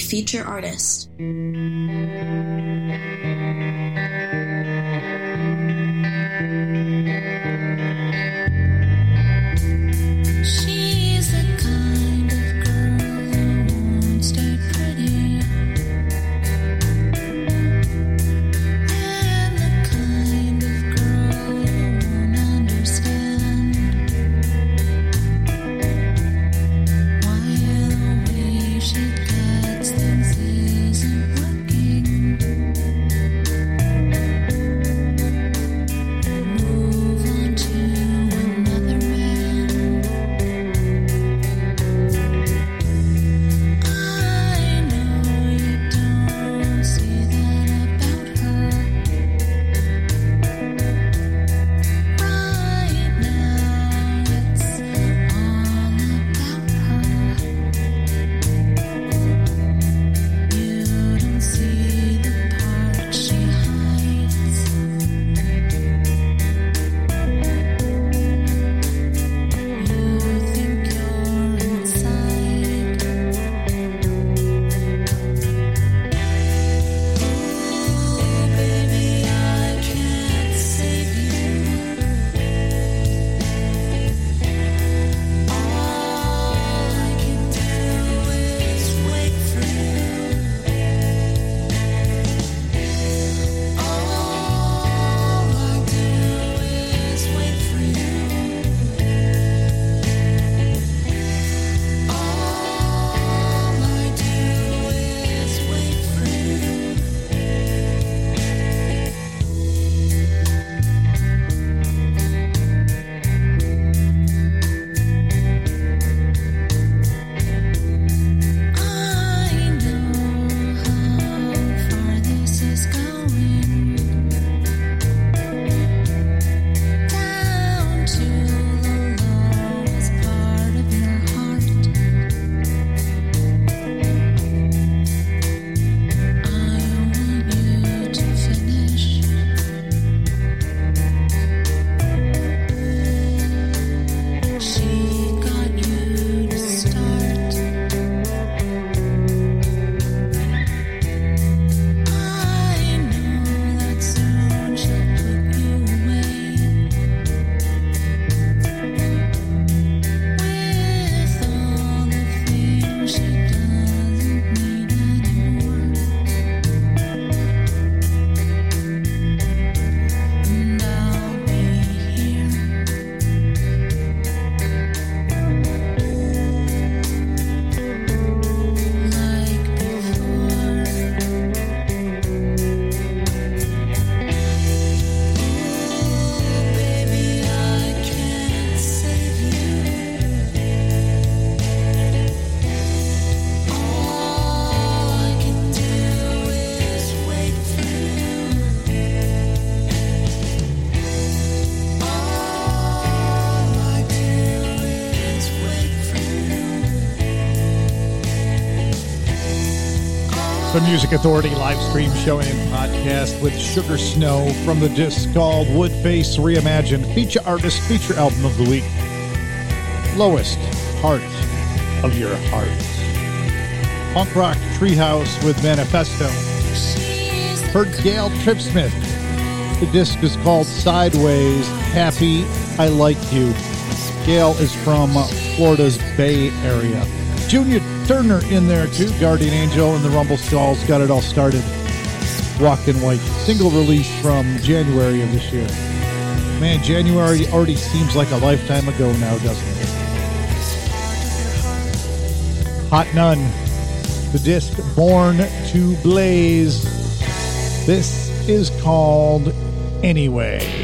Feature artist. Music Authority live stream show and podcast with Sugar Snow from the disc called Woodface Reimagined. Feature artist, feature album of the week. Lowest Heart of Your Heart. Punk Rock Treehouse with Manifesto. Heard Gail Tripsmith. The disc is called Sideways Happy I Like You. Gail is from Florida's Bay Area. Junior Turner in there too. Guardian Angel and the Rumble Skulls got it all started. Walk in White, single release from January of this year. Man, January already seems like a lifetime ago now, doesn't it? Hot Nun, the disc Born to Blaze. This is called Anyway.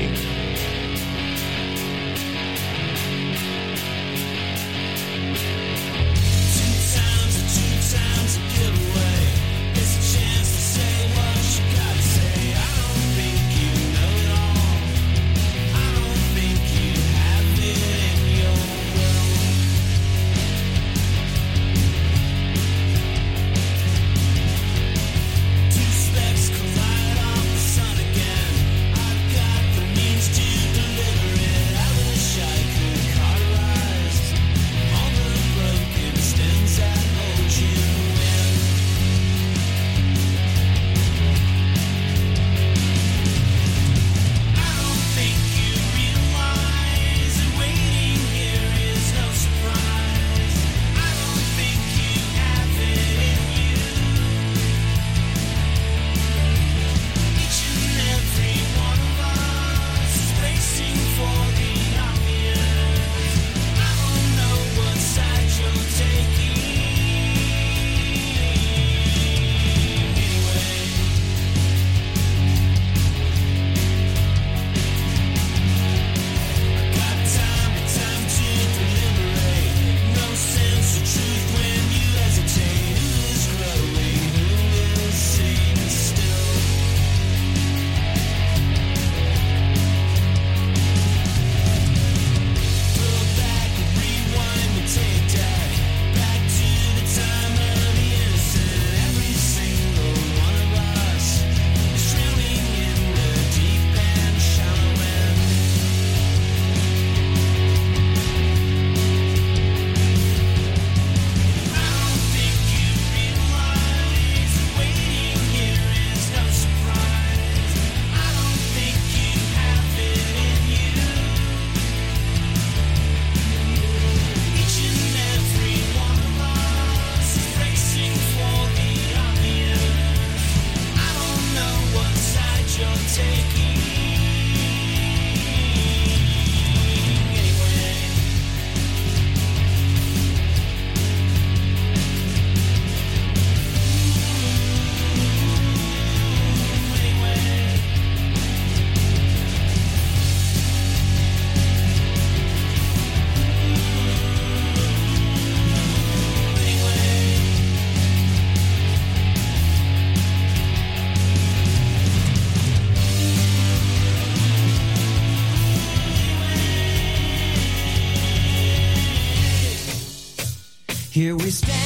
we stand.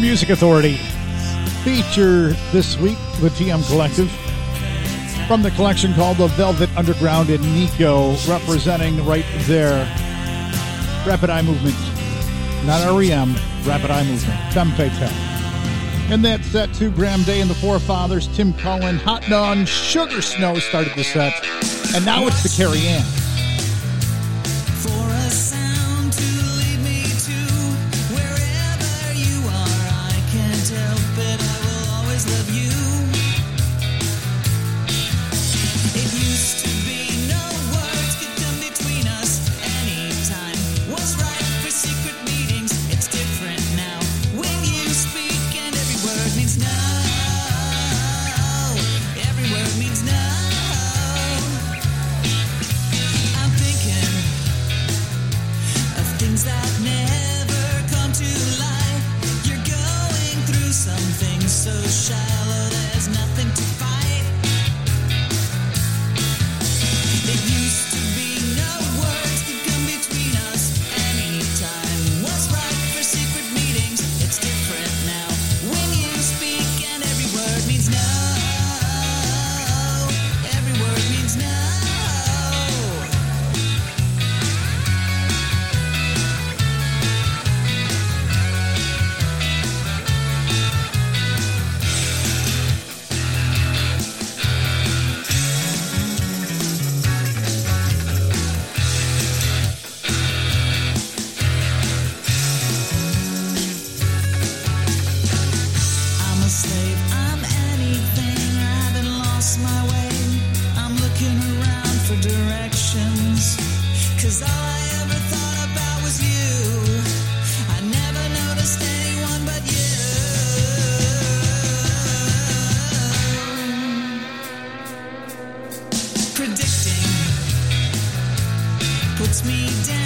Music Authority feature this week, the TM Collective, from the collection called The Velvet Underground in Nico, representing right there Rapid Eye Movement, not REM, Rapid Eye Movement, Femme Fatale. And that's that set to Graham Day and the Forefathers, Tim Cullen, Hot Nun, Sugar Snow started the set. And now it's the Carrie Ann. me down.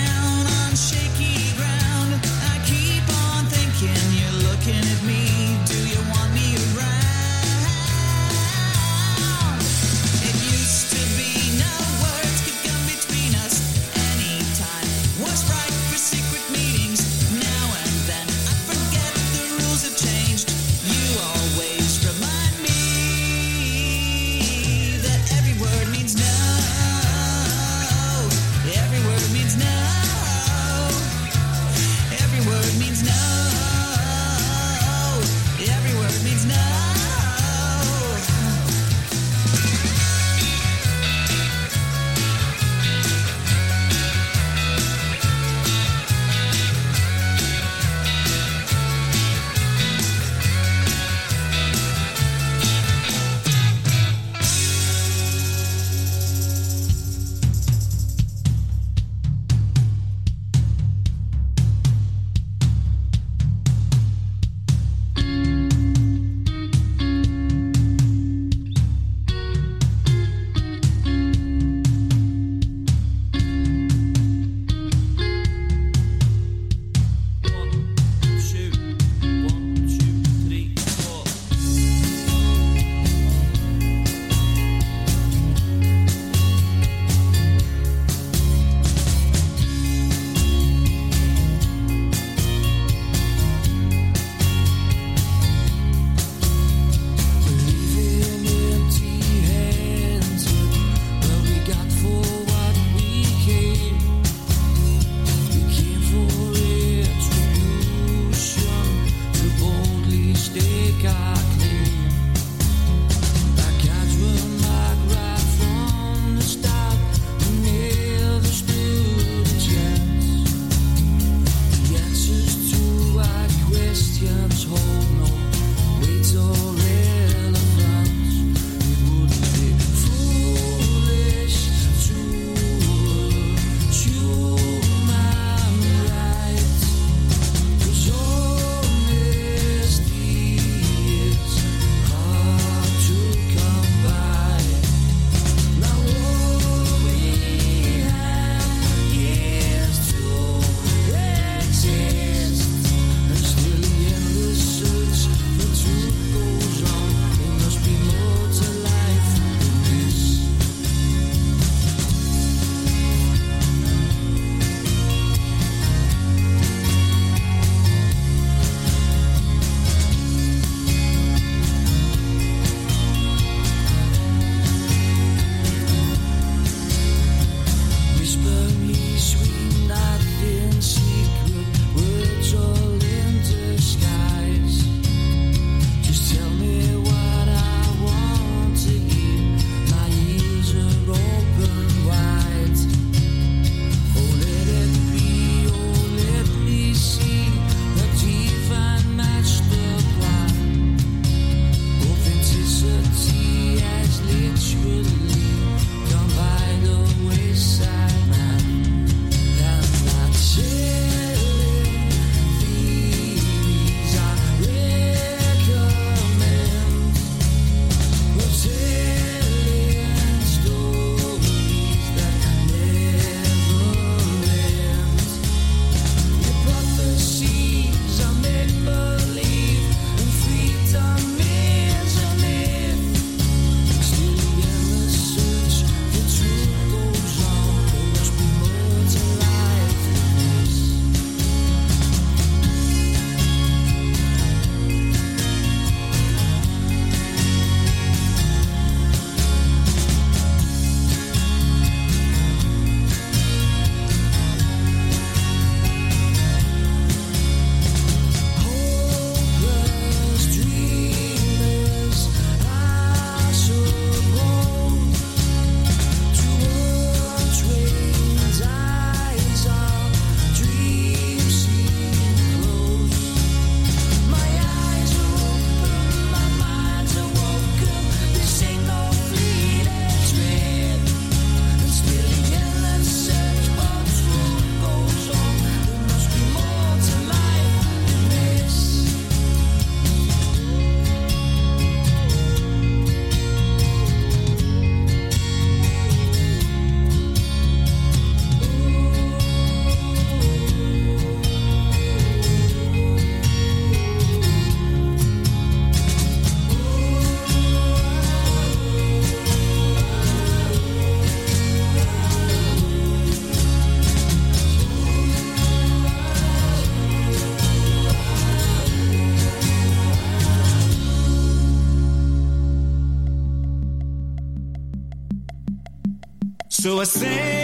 So I say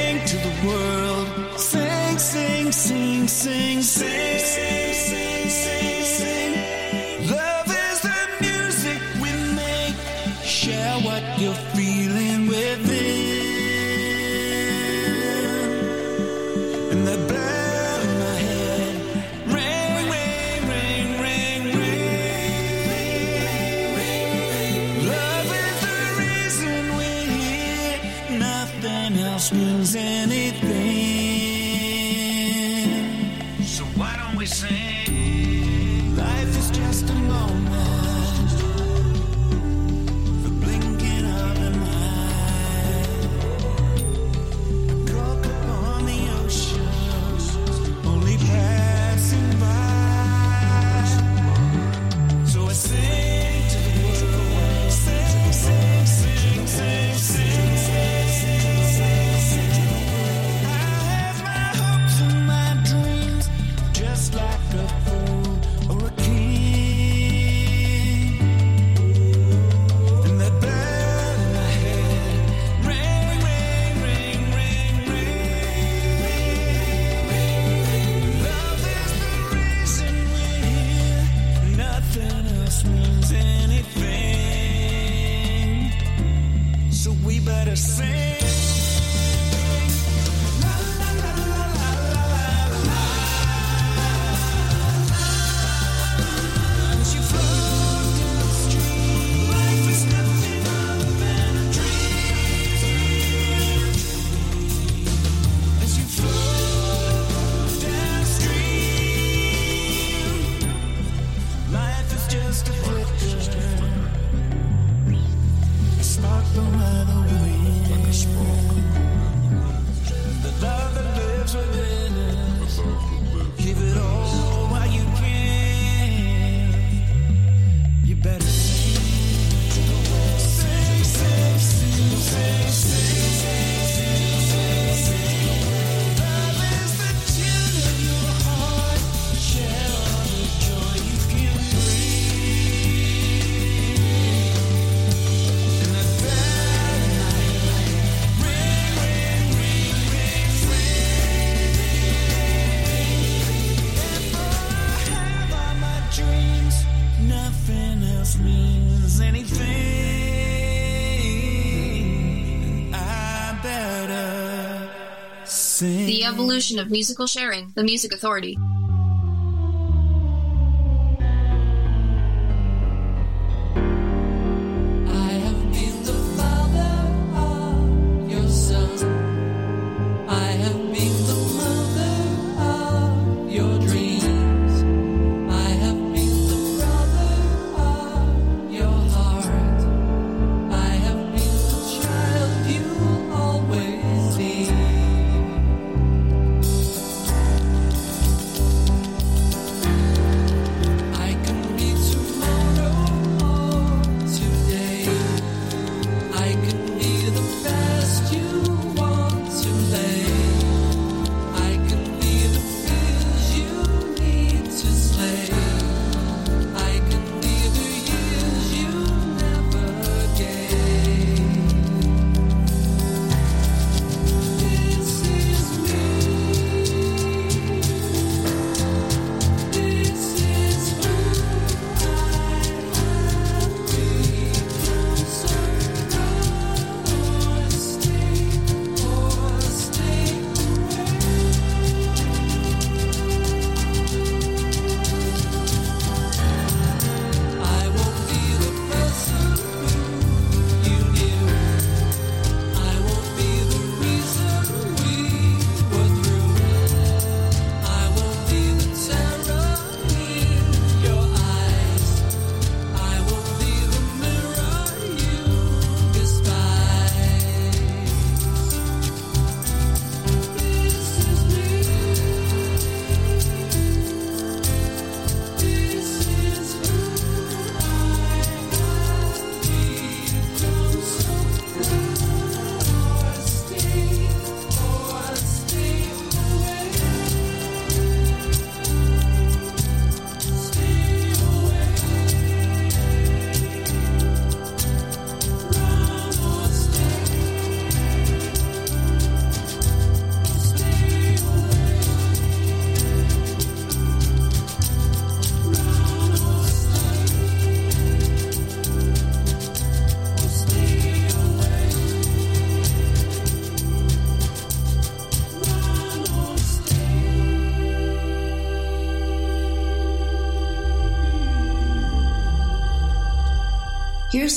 of Musical Sharing, the Music Authority.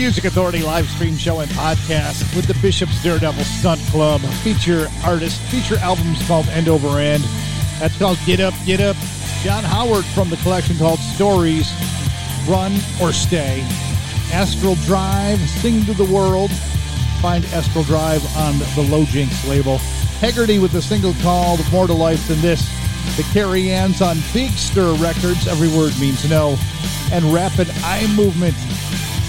Music Authority live stream show and podcast with the Bishop's Daredevil Stunt Club. Feature artist, feature albums called End Over End. That's called Get Up, Get Up. John Howard from the collection called Stories, Run or Stay. Astral Drive, Sing to the World. Find Astral Drive on the Lojinx label. Hegarty with a single called More to Life Than This. The Carrie Ann's on Big Stir Records, Every Word Means No. And Rapid Eye Movement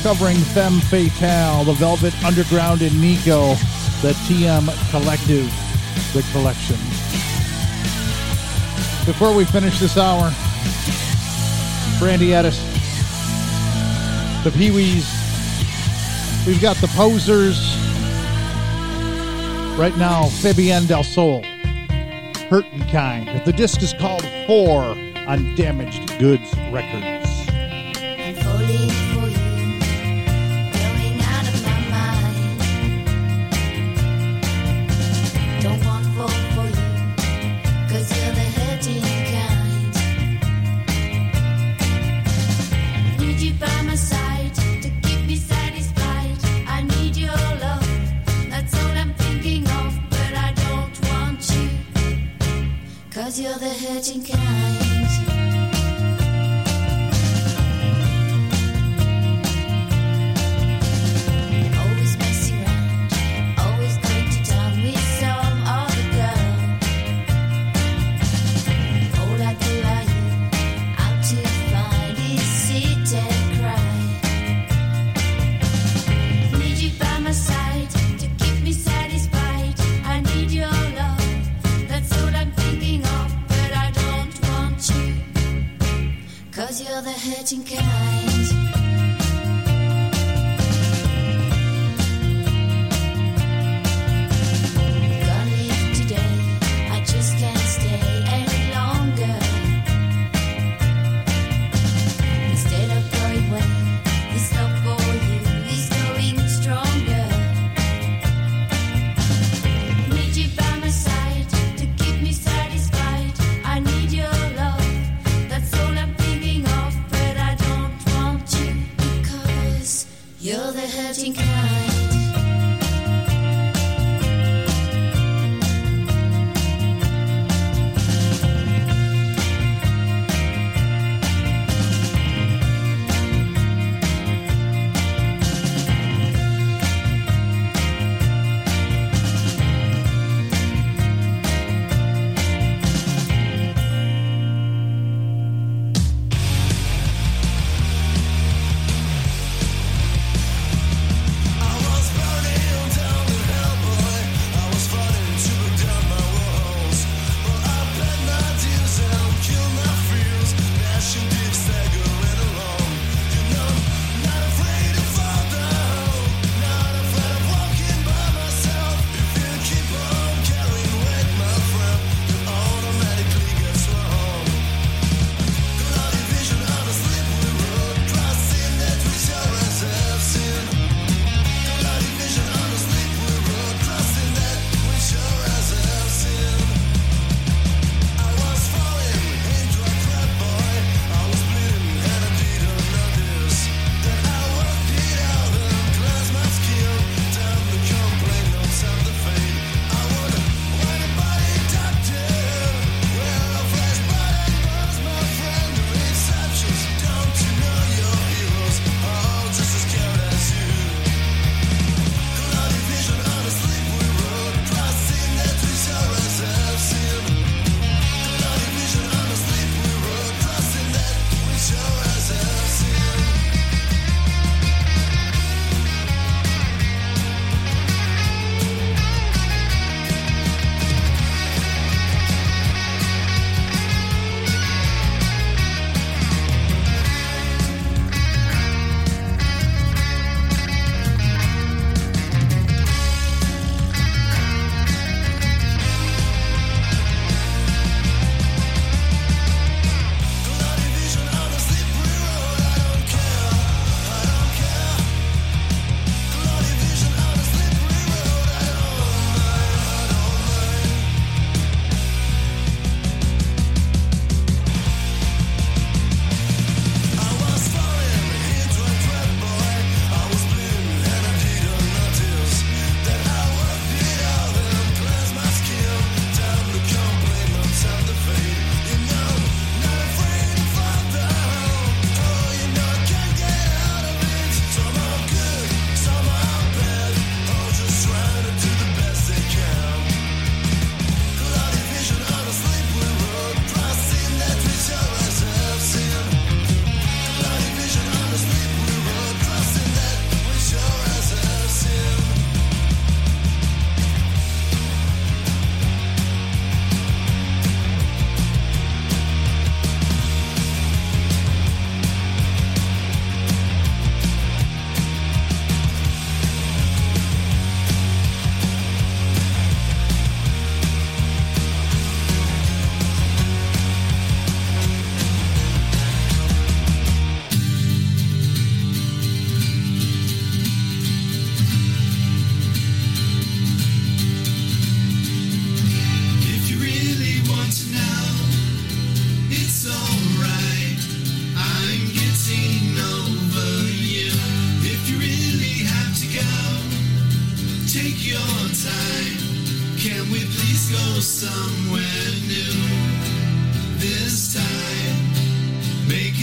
covering Femme Fatale, The Velvet Underground, and Nico, the TM Collective, the collection. Before we finish this hour, Brandy Addis, the Pee Wees, we've got the Posers. Right now, Fabienne Delsol, Hurtin' Kind. The disc is called Four on Damaged Goods Records.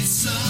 Make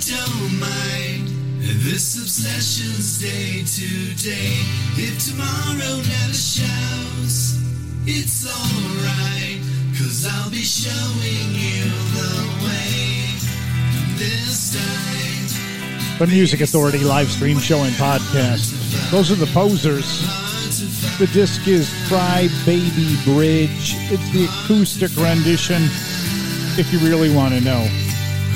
don't mind. This obsession's day to day. If tomorrow never shows, it's alright. Cause I'll be showing you the way this time. The Music Authority live stream show and podcast. Those are the posers. The disc is Cry Baby Bridge. It's the acoustic rendition, if you really want to know.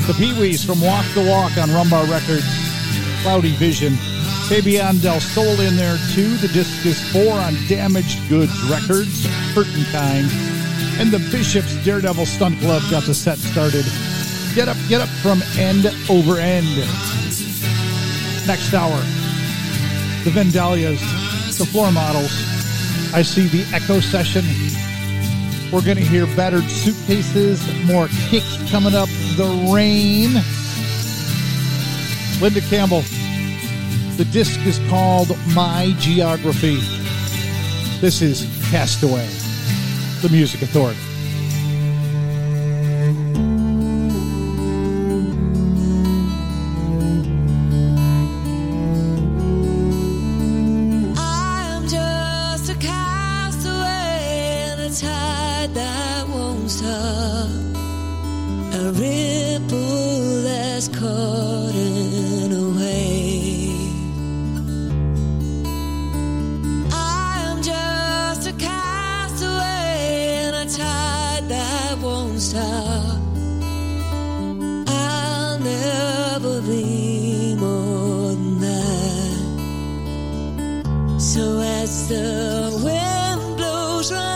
The Pee Wees from Walk the Walk on Rumbar Records. Cloudy Vision. Fabienne Delsol in there too. The disc is four on Damaged Goods Records. Hurtin' Kind. And the Bishop's Daredevil Stunt Club got the set started. Get up, get up from end over end. Next hour, the Vandalias, the floor models. I see the Echo session. We're going to hear battered suitcases, more kicks coming up, the rain. Linda Campbell. The disc is called My Geography. This is Castaway, the Music Authority. As the wind blows right